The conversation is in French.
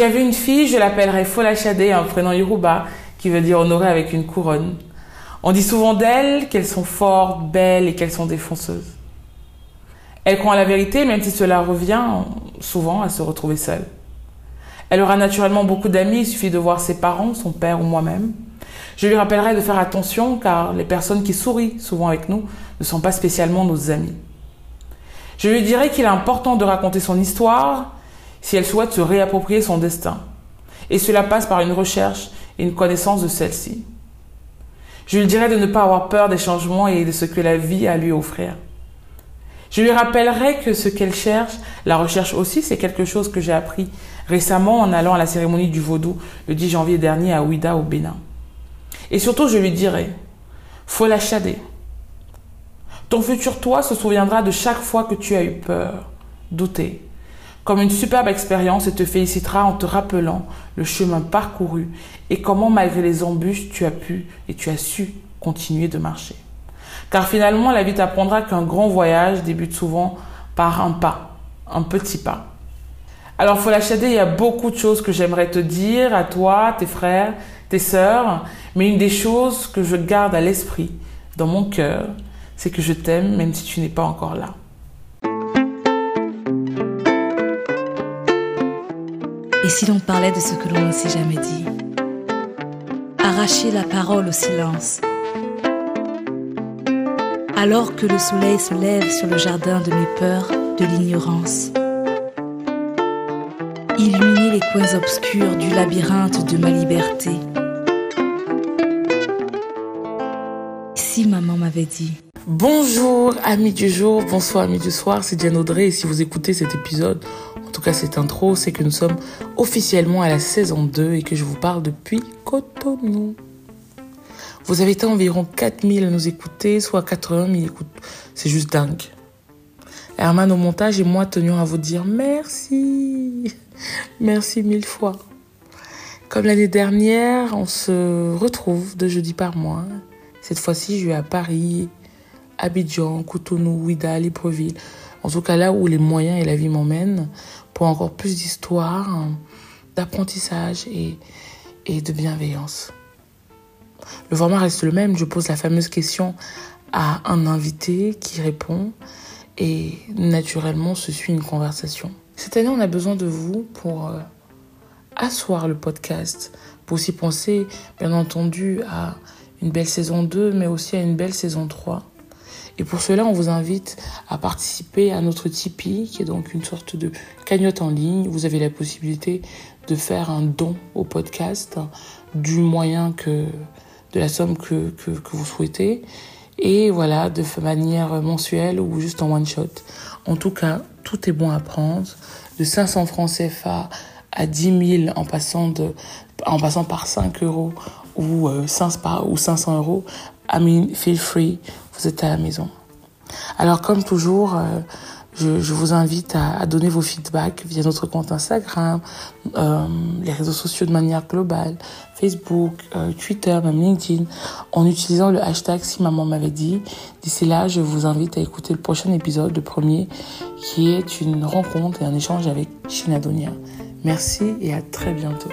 Il y avait une fille, je l'appellerais Folachade, un prénom Yoruba, qui veut dire honorer avec une couronne. On dit souvent d'elles qu'elles sont fortes, belles et qu'elles sont défonceuses. Elle croit en la vérité, même si cela revient souvent à se retrouver seule. Elle aura naturellement beaucoup d'amis, il suffit de voir ses parents, son père ou moi-même. Je lui rappellerai de faire attention car les personnes qui sourient souvent avec nous ne sont pas spécialement nos amis. Je lui dirai qu'il est important de raconter son histoire si elle souhaite se réapproprier son destin. Et cela passe par une recherche et une connaissance de celle-ci. Je lui dirai de ne pas avoir peur des changements et de ce que la vie a à lui offrir. Je lui rappellerai que ce qu'elle cherche, la recherche aussi, c'est quelque chose que j'ai appris récemment en allant à la cérémonie du vaudou le 10 janvier dernier à Ouida au Bénin. Et surtout, je lui dirai, faut la chader. Ton futur toi se souviendra de chaque fois que tu as eu peur, douté, comme une superbe expérience et te félicitera en te rappelant le chemin parcouru et comment malgré les embûches tu as pu et tu as su continuer de marcher. Car finalement la vie t'apprendra qu'un grand voyage débute souvent par un pas, un petit pas. Alors faut il y a beaucoup de choses que j'aimerais te dire à toi, tes frères, tes sœurs, mais une des choses que je garde à l'esprit, dans mon cœur, c'est que je t'aime même si tu n'es pas encore là. Et si l'on parlait de ce que l'on ne s'est jamais dit? Arracher la parole au silence. Alors que le soleil se lève sur le jardin de mes peurs, de l'ignorance. Illuminer les coins obscurs du labyrinthe de ma liberté. Si maman m'avait dit. Bonjour amis du jour, bonsoir amis du soir, c'est Diane Audrey et si vous écoutez cet épisode, en tout cas cette intro, c'est que nous sommes officiellement à la saison 2 et que je vous parle depuis Cotonou. Vous avez été environ 4000 à nous écouter, soit 80 000 écoutes. C'est juste dingue. Herman au montage et moi tenions à vous dire merci. Merci mille fois. Comme l'année dernière, on se retrouve deux jeudis par mois. Cette fois-ci, je vais à Paris, Abidjan, Cotonou, Ouida, Libreville. En tout cas, là où les moyens et la vie m'emmènent, pour encore plus d'histoire, d'apprentissage et, et de bienveillance. Le format reste le même. Je pose la fameuse question à un invité qui répond et naturellement se suit une conversation. Cette année, on a besoin de vous pour euh, asseoir le podcast, pour aussi penser, bien entendu, à une belle saison 2, mais aussi à une belle saison 3. Et pour cela, on vous invite à participer à notre Tipeee, qui est donc une sorte de cagnotte en ligne. Vous avez la possibilité de faire un don au podcast du moyen que, de la somme que, que, vous souhaitez. Et voilà, de manière mensuelle ou juste en one shot. En tout cas, tout est bon à prendre. De 500 francs CFA à 10 000 en passant, de, en passant par 5 euros ou, euh, 500, ou 500 euros. I mean, feel free, vous êtes à la maison. Alors comme toujours, euh, je, vous invite à, à, donner vos feedbacks via notre compte Instagram, euh, les réseaux sociaux de manière globale, Facebook, euh, Twitter, même LinkedIn, en utilisant le hashtag si maman m'avait dit. D'ici là, je vous invite à écouter le prochain épisode, le premier, qui est une rencontre et un échange avec Shinadonia. Merci et à très bientôt.